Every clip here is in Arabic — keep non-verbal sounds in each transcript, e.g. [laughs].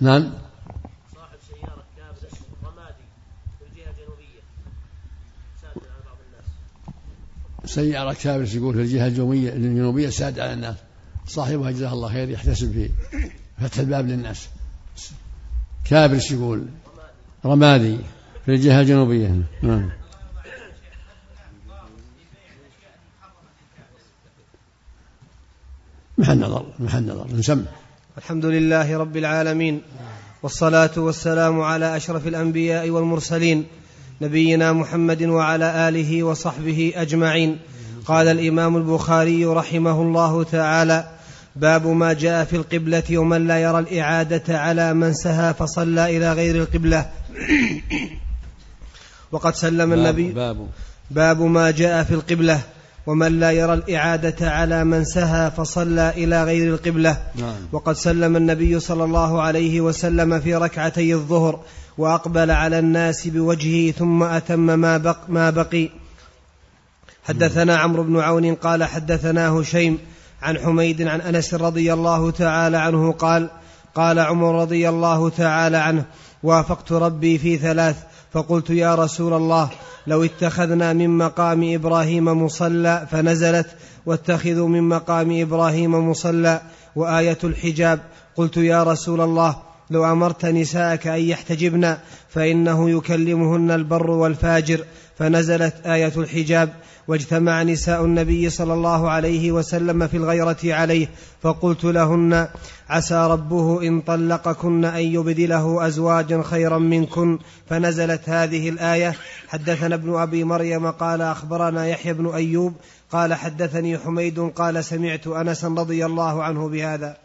نعم. صاحب سيارة كابرس رمادي في الجهة الجنوبية. سادة على بعض الناس. سيارة كابرس يقول في الجهة الجنوبية الجنوبية ساد على الناس. صاحبها جزاه الله خير يحتسب في فتح الباب للناس. كابرس يقول رمادي في الجهة الجنوبية. نعم. محل نظر محل نظر. نسمع. الحمد لله رب العالمين والصلاة والسلام على أشرف الأنبياء والمرسلين نبينا محمد وعلى آله وصحبه أجمعين. قال الإمام البخاري رحمه الله تعالى باب ما جاء في القبلة ومن لا يرى الإعادة على من سهى فصلى إلى غير القبلة. وقد سلم النبي باب. باب ما جاء في القبلة. ومن لا يرى الإعادة على من سهى فصلى إلى غير القبلة. نعم. وقد سلم النبي صلى الله عليه وسلم في ركعتي الظهر وأقبل على الناس بوجهه ثم أتم ما, بق ما بقي. حدثنا عمرو بن عون قال حدثنا هشيم عن حميد عن أنس رضي الله تعالى عنه قال قال عمر رضي الله تعالى عنه وافقت ربي في ثلاث فقلت يا رسول الله لو اتخذنا من مقام إبراهيم مصلى فنزلت واتخذوا من مقام إبراهيم مصلى وآية الحجاب. قلت يا رسول الله لو أمرت نساءك أن يحتجبن فإنه يكلمهن البر والفاجر. فنزلت آية الحجاب واجتمع نساء النبي صلى الله عليه وسلم في الغيرة عليه فقلت لهن عسى ربه إن طلقكن أن يبدله أزواجا خيرا منكن. فنزلت هذه الآية حدثنا ابن أبي مريم قال أخبرنا يحيى بن أيوب قال حدثني حميد قال سمعت أنسا رضي الله عنه بهذا.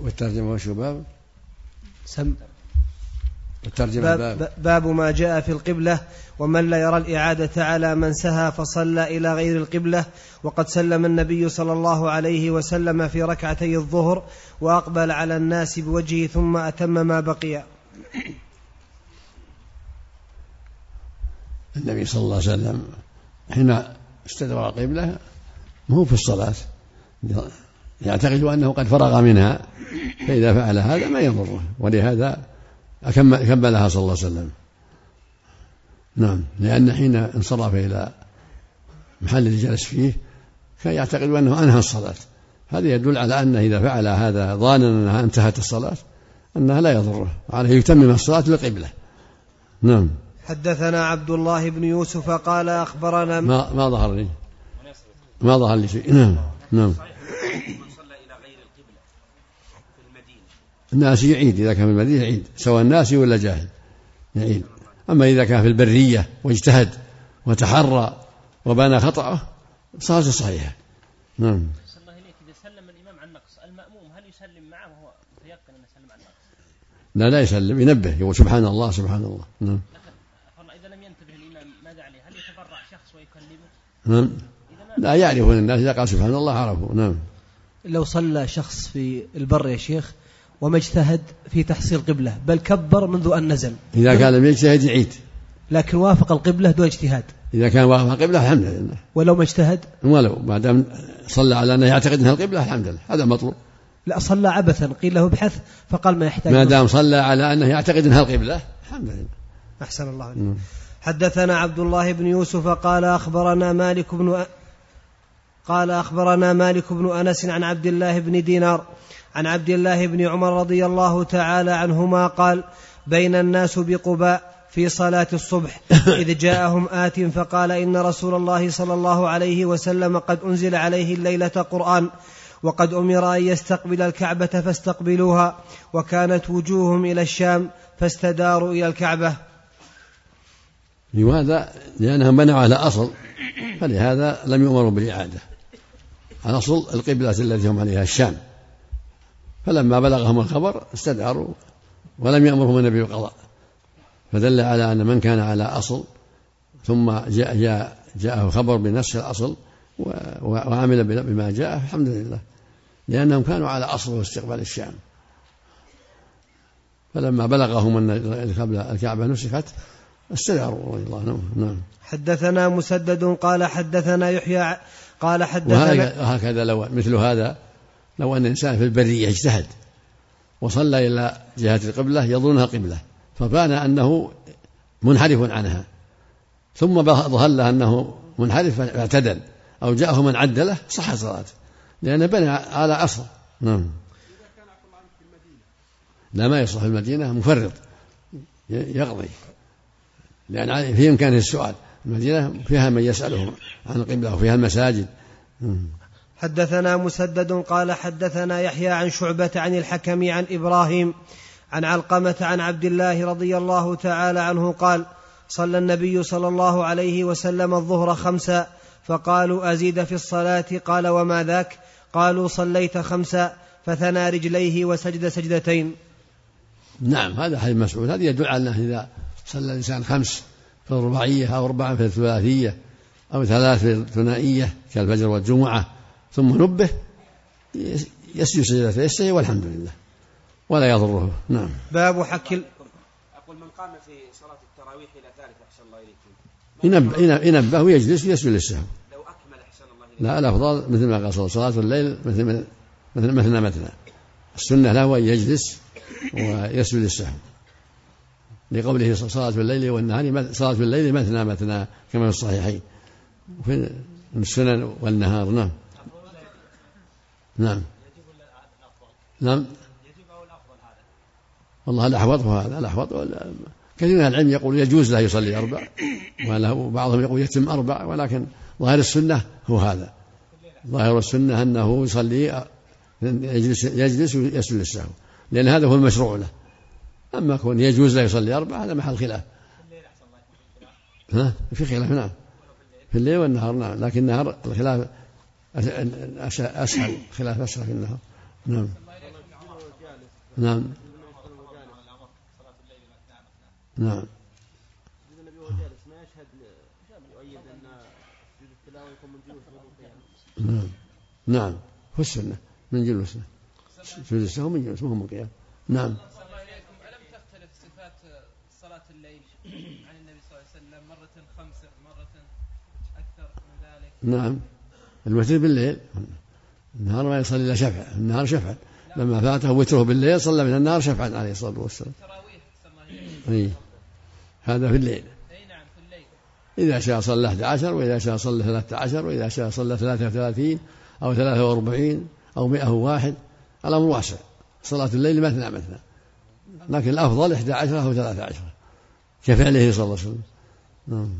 والترجمة وشو باب؟ سم. والترجمة باب, باب. باب ما جاء في القبلة ومن لا يرى الإعادة على من سهى فصلى إلى غير القبلة وقد سلم النبي صلى الله عليه وسلم في ركعتي الظهر وأقبل على الناس بوجهه ثم أتم ما بقي. النبي صلى الله عليه وسلم حين استدبر القبلة مو في الصلاة. يعتقد أنه قد فرغ منها فإذا فعل هذا ما يضره. ولهذا كملها صلى الله عليه وسلم. نعم. لأن حين انصرف إلى محل اللي جلس فيه كان يعتقد أنه أنهى الصلاة. هذا يدل على أنه إذا فعل هذا ظانا أنها انتهت الصلاة أنها لا يضره. عليه يتمم الصلاة للقبلة. نعم. حدثنا عبد الله بن يوسف قال أخبرنا ما ما ظهر لي. ما ظهر لي شيء. نعم. نعم. الناس يعيد إذا كان في المدينة يعيد سواء ناسي ولا جاهل يعيد أما إذا كان في البرية واجتهد وتحرى وبان خطأه صارت صحيحة نعم الله إذا سلم الإمام عن نقص المأموم هل يسلم معه وهو يتيقن أنه يسلم عن نقص؟ لا لا يسلم ينبه يقول سبحان الله سبحان الله نعم إذا لم ينتبه الإمام ماذا عليه؟ هل يتبرع شخص ويكلمه؟ نعم لا يعرفون الناس إذا قال سبحان الله عرفوا نعم لو صلى شخص في البر يا شيخ وما اجتهد في تحصيل قبلة بل كبر منذ أن نزل. إذا كان لم يجتهد يعيد. لكن وافق القبلة دون اجتهاد. إذا كان وافق القبلة الحمد لله. ولو ما اجتهد؟ ولو ما دام صلى على أنه يعتقد أنها القبلة الحمد لله. هذا مطلوب. لا صلى عبثا قيل له ابحث فقال ما يحتاج ما دام صلى على أنه يعتقد أنها القبلة الحمد لله. أحسن الله عليك. حدثنا عبد الله بن يوسف قال أخبرنا مالك بن. قال أخبرنا مالك بن أنس عن عبد الله بن دينار عن عبد الله بن عمر رضي الله تعالى عنهما قال بين الناس بقباء في صلاة الصبح. [laughs] إذ جاءهم آت فقال إن رسول الله صلى الله عليه وسلم قد أنزل عليه الليلة قرآن وقد أمر أن يستقبل الكعبة فاستقبلوها وكانت وجوههم إلى الشام فاستداروا إلى الكعبة. لماذا؟ لأنهم بنوا على أصل فلهذا لم يؤمروا بالإعادة. الأصل القبلة التي هم عليها الشام. فلما بلغهم الخبر استداروا ولم يأمرهم النبي بالقضاء. فدل على أن من كان على أصل ثم جاء جاء جاءه خبر بنفس الأصل وعمل بما جاء الحمد لله. لأنهم كانوا على أصل واستقبال الشام. فلما بلغهم أن الكعبة نسخت استداروا رضي الله عنهم. نعم. حدثنا مسدد قال حدثنا يحيى قال حدثنا وهكذا لو مثل هذا لو أن إنسان في البرية اجتهد وصلى إلى جهة القبلة يظنها قبلة فبان أنه منحرف عنها. ثم ظهر له أنه منحرف فاعتدل أو جاءه من عدله صح صلاته لأنه بنى على أصل. نعم. لا ما يصلح المدينة مفرط يقضي. لأن في إمكانه السؤال. المدينة فيها من يسألهم عن القبلة وفيها المساجد. حدثنا مسدد قال حدثنا يحيى عن شعبة عن الحكم عن إبراهيم عن علقمة عن عبد الله رضي الله تعالى عنه قال صلى النبي صلى الله عليه وسلم الظهر خمسا فقالوا أزيد في الصلاة؟ قال وما ذاك؟ قالوا صليت خمسا فثنى رجليه وسجد سجدتين. نعم هذا حديث مسعود. هذا يدل على أنه إذا صلى الإنسان خمس في الرباعية أو أربعة في الثلاثية أو ثلاث في الثنائية كالفجر والجمعة ثم نبه يسجد سجدة يستحي والحمد لله. ولا يضره. نعم. باب حك أقول من قام في صلاة التراويح إلى ثالث أحسن الله إليكم ينبه, ينبه ويجلس ويسجد للسهو. لو أكمل أحسن الله إليكم لا الأفضل مثل ما قال صلاة الليل مثل مثل مثنى مثنى. السنة له أن يجلس ويسجد للسهو. لقوله صلاة الليل والنهار صلاة الليل مثنى مثنى كما في الصحيحين. وفي السنن والنهار نعم. نعم. نعم. والله الأحوط هذا الأحوط كثير من العلم يقول يجوز له يصلي أربع وبعضهم يقول يتم أربع ولكن ظاهر السنة هو هذا. ظاهر السنة أنه يصلي يجلس يجلس ويسجد للسهو لأن هذا هو المشروع له. أما كون يجوز له يصلي أربع هذا محل خلاف. ها؟ في خلاف نعم. في الليل والنهار نعم. لكن النهار الخلاف أسهل خلاف أسهل في النهار. نعم. نعم. نعم. نعم. نعم. هو السنة من جلوسه سجود السهو من جلوسه مو من قيام نعم. صفات صلاة الليل عن النبي صلى الله عليه وسلم مرة خمسة مرة أكثر من ذلك. نعم. الوتر بالليل النهار ما يصلي إلا شفع النهار شفع. لما فاته وتره بالليل صلى من النهار شفعا عليه الصلاة والسلام. تراويح أي هذا في الليل. أي نعم في الليل. إذا شاء صلى 11 وإذا شاء صلى 13 وإذا شاء صلى 33 أو 43 أو 101 الأمر واسع. صلاة الليل مثنى مثنى. لكن الأفضل 11 أو 13 كفعله صلى الله عليه وسلم. نعم.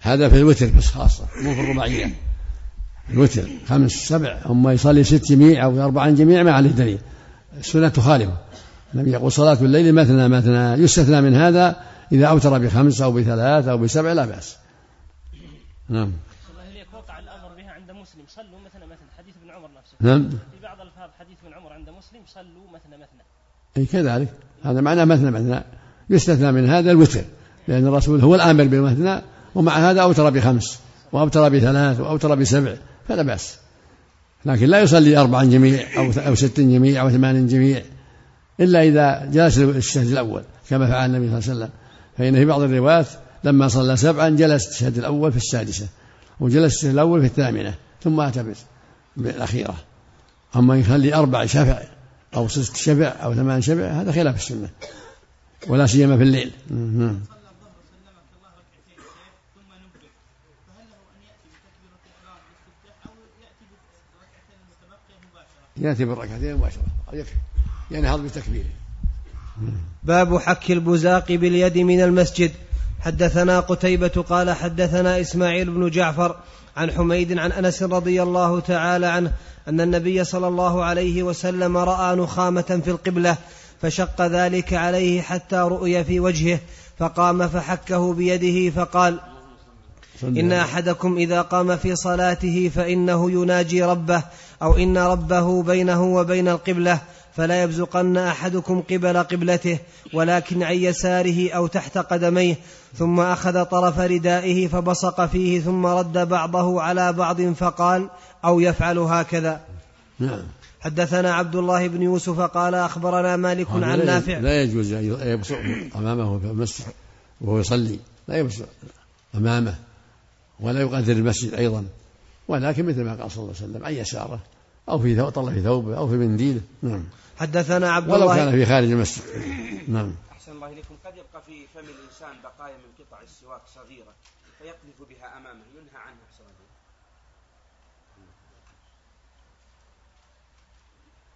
هذا في الوتر بس خاصة مو في الرباعية. الوتر خمس سبع أما يصلي ست جميع أو أربعا جميع ما عليه دليل السنة تخالف. النبي يقول صلاة الليل مثنى مثنى يستثنى من هذا إذا أوتر بخمس أو بثلاث أو بسبع لا بأس. نعم. وقع الأمر بها عند مسلم. صلوا مثنى مثنى. حديث ابن عمر نفسه. نعم. حديث ابن عمر عند مسلم صلوا مثنى مثنى. أي كذلك. هذا معناه مثنى مثنى. يستثنى من هذا الوتر لأن الرسول هو الآمر بالمثنى ومع هذا أوتر بخمس وأوتر بثلاث وأوتر بسبع فلا بأس. لكن لا يصلي أربعا جميع أو أو ست جميع أو ثمان جميع إلا إذا جلس الشهد الأول كما فعل النبي صلى الله عليه وسلم. فإن في بعض الروايات لما صلى سبعا جلس الشهد الأول في السادسة وجلس الشهد الأول في الثامنة ثم أتى بالأخيرة. أما يخلي أربع شفع أو ست شفع أو ثمان شفع هذا خلاف السنة. ولا سيما في الليل. نعم يأتي بالركعتين مباشرة. يكفي. ينهض بتكبيره باب حك البزاق باليد من المسجد. حدثنا قتيبة قال حدثنا إسماعيل بن جعفر عن حميد عن أنس رضي الله تعالى عنه أن النبي صلى الله عليه وسلم رأى نخامة في القبلة فشق ذلك عليه حتى رؤي في وجهه فقام فحكه بيده فقال إن أحدكم إذا قام في صلاته فإنه يناجي ربه أو إن ربه بينه وبين القبلة فلا يبزقن أحدكم قبل قبلته ولكن عن يساره أو تحت قدميه. ثم أخذ طرف ردائه فبصق فيه ثم رد بعضه على بعض فقال أو يفعل هكذا. نعم. حدثنا عبد الله بن يوسف قال أخبرنا مالك عن نافع. لا يجوز أن يبصق أمامه في المسجد وهو يصلي. لا يبصق أمامه ولا يقدر المسجد أيضا. ولكن مثل ما قال صلى الله عليه وسلم عن يساره أو في ثوب طلع في ثوبه أو في منديله. نعم. حدثنا عبد ولو الله كان في خارج المسجد. [coughs] نعم. أحسن الله إليكم. قد يبقى في فم الإنسان بقايا من قطع السواك صغيرة فيقذف بها أمامه ينهى عنها أحسن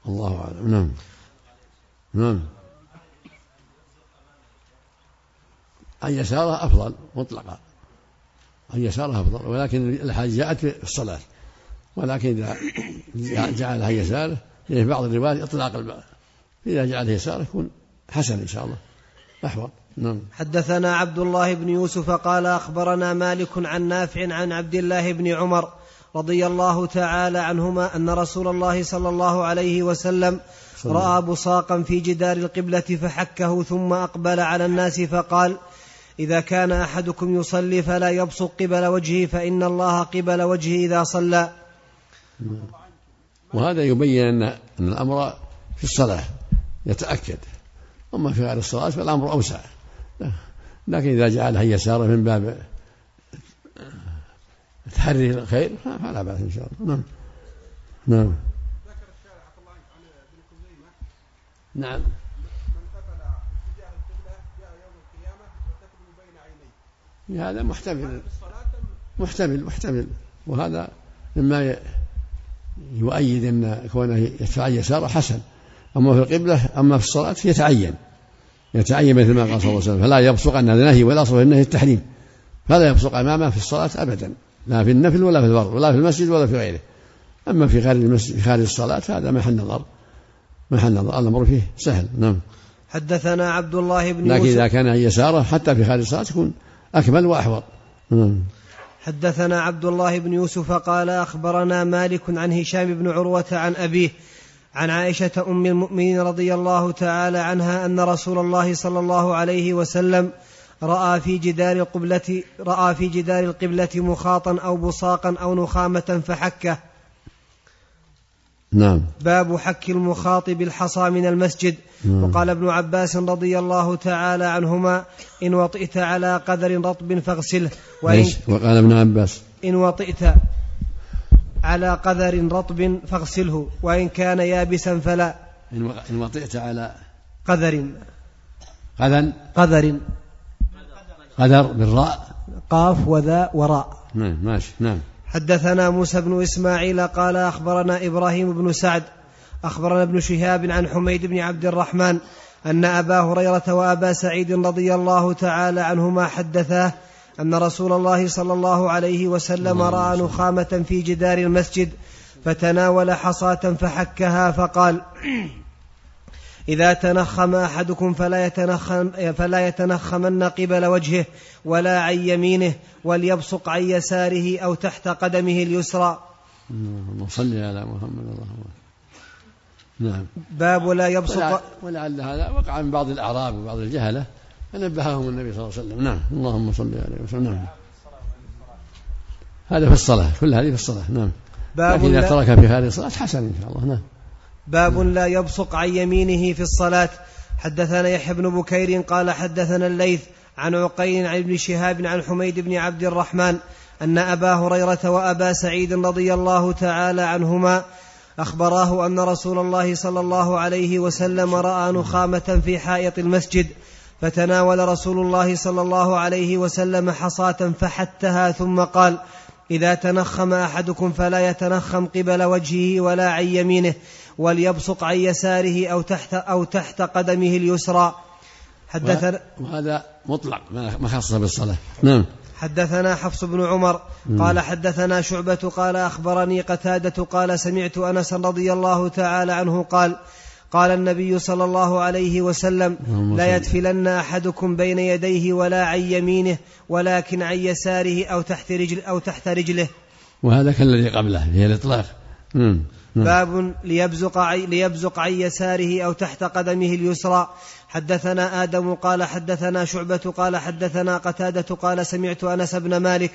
الله الله أعلم. نعم. نعم. عن يساره أفضل مطلقا. عن يساره أفضل ولكن الحاجة جاءت في الصلاة. ولكن إذا جعلها يساره في بعض الروايات إطلاق الباب إذا جعلها يساره يكون حسن إن شاء الله. أحوط. نعم. حدثنا عبد الله بن يوسف قال أخبرنا مالك عن نافع عن عبد الله بن عمر رضي الله تعالى عنهما أن رسول الله صلى الله عليه وسلم. رأى بصاقا في جدار القبلة فحكه ثم أقبل على الناس فقال إذا كان أحدكم يصلي فلا يبصق قبل وجهه فإن الله قبل وجهه إذا صلى. وهذا يبين أن أن الأمر في الصلاة يتأكد. أما في غير الصلاة فالأمر أوسع. لكن إذا جعلها يساره من باب تحري الخير فلا بأس إن شاء الله. نعم. نعم. ذكر الله عن ابن نعم. من قتل بين عينيه هذا محتمل. محتمل محتمل. وهذا مما يؤيد أن كونه يدفع عن يساره حسن. أما في القبلة أما في الصلاة يتعين يتعين مثل ما قال صلى الله عليه وسلم. فلا يبصق أن هذا نهي والاصل في النهي التحريم. فلا يبصق أمامه في الصلاة ابدا. لا في النفل ولا في الفرض ولا في المسجد ولا في غيره. أما في خارج المسجد في خارج الصلاة هذا محل نظر. محل نظر. الأمر فيه سهل. نعم. حدثنا عبد الله بن لكن يوسف. إذا كان يساره حتى في خارج الصلاة يكون أكمل وأحوط. نعم. حدثنا عبد الله بن يوسف قال أخبرنا مالك عن هشام بن عروة عن أبيه عن عائشة أم المؤمنين رضي الله تعالى عنها أن رسول الله صلى الله عليه وسلم رأى في جدار القبلة رأى في جدار القبلة مخاطا أو بصاقا أو نخامة فحكه. نعم. باب حك المخاط بالحصى من المسجد. نعم. وقال ابن عباس رضي الله تعالى عنهما إن وطئت على قدر رطب فاغسله وإن, إيش؟ وقال ابن عباس. إن وطئت على قدر رطب فاغسله وإن كان يابسا فلا. إن وطئت على قدر. غدا قدر. قدر بالراء. قاف وذا وراء. نعم ماشي نعم. حدثنا موسى بن إسماعيل قال أخبرنا إبراهيم بن سعد أخبرنا ابن شهاب عن حميد بن عبد الرحمن أن أبا هريرة وأبا سعيد رضي الله تعالى عنهما حدثاه أن رسول الله صلى الله عليه وسلم رأى نخامة في جدار المسجد فتناول حصاة فحكها فقال إذا تنخم أحدكم فلا يتنخم فلا يتنخمن قبل وجهه ولا عن يمينه وليبصق عن يساره أو تحت قدمه اليسرى. اللهم صل على محمد اللهم نعم. باب لا يبصق ولع- ولعل هذا وقع من بعض الأعراب وبعض الجهلة فنبههم النبي صلى الله عليه وسلم. نعم. اللهم صل عليه وسلم نعم. هذا في الصلاة كل هذه في الصلاة. نعم. باب لكن إذا ترك في خارج الصلاة حسن إن شاء الله. نعم. باب لا يبصق عن يمينه في الصلاة. حدثنا يحيى بن بكير قال حدثنا الليث عن عقيل عن ابن شهاب عن حميد بن عبد الرحمن أن أبا هريرة وأبا سعيد رضي الله تعالى عنهما أخبراه أن رسول الله صلى الله عليه وسلم رأى نخامة في حائط المسجد فتناول رسول الله صلى الله عليه وسلم حصاة فحتها ثم قال إذا تنخم أحدكم فلا يتنخم قبل وجهه ولا عن يمينه. وليبصق عن يساره أو تحت أو تحت قدمه اليسرى. حدثنا وهذا مطلق ما خصه بالصلاة. نعم. حدثنا حفص بن عمر قال حدثنا شعبة قال أخبرني قتادة قال سمعت أنس رضي الله تعالى عنه قال قال النبي صلى الله عليه وسلم لا. يدفلن أحدكم بين يديه ولا عن يمينه ولكن عن يساره أو تحت رجل أو تحت رجله. وهذا كالذي قبله هي الإطلاق. باب ليبزق عي- ليبزق عن يساره أو تحت قدمه اليسرى. حدثنا آدم قال حدثنا شعبة قال حدثنا قتادة قال سمعت أنس بن مالك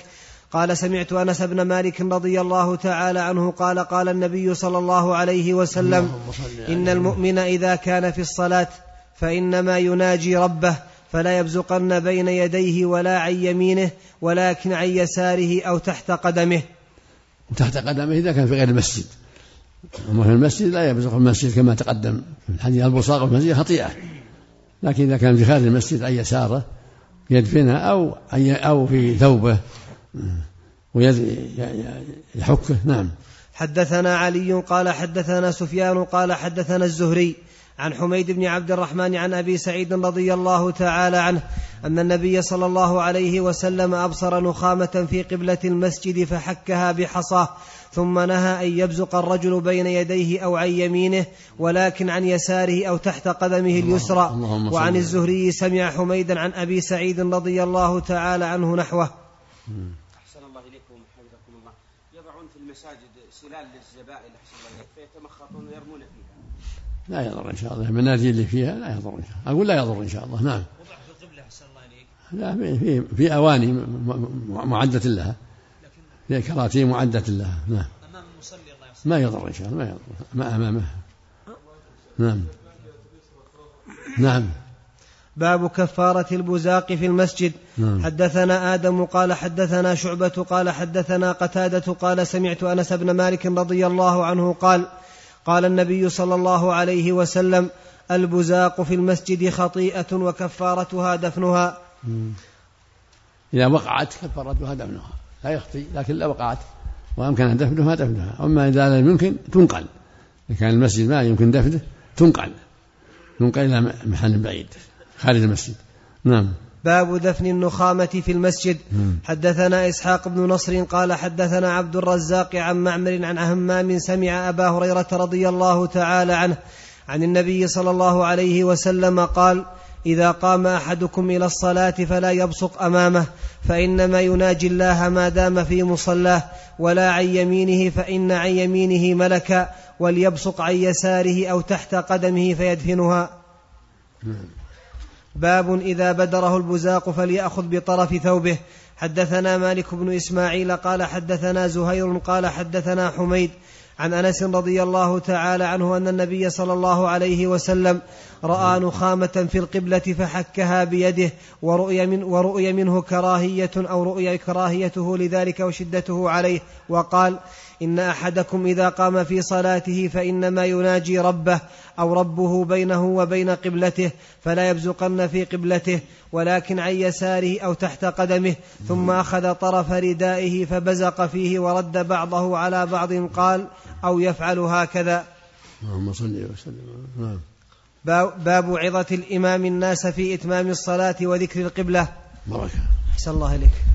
قال سمعت أنس بن مالك رضي الله تعالى عنه قال قال النبي صلى الله عليه وسلم إن المؤمن إذا كان في الصلاة فإنما يناجي ربه فلا يبزقن بين يديه ولا عن يمينه ولكن عن يساره أو تحت قدمه. تحت قدمه إذا كان في غير المسجد. أما في المسجد لا يبزق في المسجد كما تقدم. الحديث البصاق في المسجد خطيئة. لكن إذا كان في خارج المسجد عن يساره يدفنها أو أو في ثوبه ويحكه نعم. حدثنا علي قال حدثنا سفيان قال حدثنا الزهري عن حميد بن عبد الرحمن عن أبي سعيد رضي الله تعالى عنه أن النبي صلى الله عليه وسلم أبصر نخامة في قبلة المسجد فحكها بحصاه ثم نهى أن يبزق الرجل بين يديه أو عن يمينه ولكن عن يساره أو تحت قدمه اليسرى. وعن الزهري سمع حميدا عن أبي سعيد رضي الله تعالى عنه نحوه. أحسن الله إليكم حفظكم الله. يضعون في المساجد سلال للزبائن أحسن الله إليك. فيتمخطون ويرمون فيها. لا يضر إن شاء الله. المنازل اللي فيها لا يضر إن شاء الله. أقول لا يضر إن شاء الله. نعم. وضع في القبلة أحسن الله إليك. لا في في, في أواني معدة لها. في كراتين معدة لها نعم. أمام المصلي الله ما يضر إن شاء الله ما يضر. ما أمامه نعم. نعم. باب كفارة البزاق في المسجد. نعم. حدثنا آدم قال حدثنا شعبة قال حدثنا قتادة قال سمعت أنس بن مالك رضي الله عنه قال قال النبي صلى الله عليه وسلم البزاق في المسجد خطيئة وكفارتها دفنها. إذا وقعت كفارتها دفنها. لا يخطي لكن لا وقعت وأمكن دفنها دفنها أما إذا لم يمكن تنقل. إذا كان المسجد ما يمكن دفنه تنقل. تنقل إلى محل بعيد خارج المسجد. نعم. باب دفن النخامة في المسجد. مم. حدثنا إسحاق بن نصر قال حدثنا عبد الرزاق عن معمر عن همام سمع أبا هريرة رضي الله تعالى عنه عن النبي صلى الله عليه وسلم قال إذا قام أحدكم إلى الصلاة فلا يبصق أمامه فإنما يناجي الله ما دام في مصلاه ولا عن يمينه فإن عن يمينه ملكا وليبصق عن يساره أو تحت قدمه فيدفنها. باب إذا بدره البزاق فليأخذ بطرف ثوبه. حدثنا مالك بن إسماعيل قال حدثنا زهير قال حدثنا حميد عن أنس رضي الله تعالى عنه أن النبي صلى الله عليه وسلم رأى نخامة في القبلة فحكها بيده ورؤي, من ورؤي منه كراهية أو رؤي كراهيته لذلك وشدته عليه وقال إن أحدكم إذا قام في صلاته فإنما يناجي ربه أو ربه بينه وبين قبلته فلا يبزقن في قبلته ولكن عن يساره أو تحت قدمه ثم أخذ طرف ردائه فبزق فيه ورد بعضه على بعض قال أو يفعل هكذا. اللهم صل وسلم. نعم. باب باب عظة الإمام الناس في إتمام الصلاة وذكر القبلة. بركة أحسن الله إليك.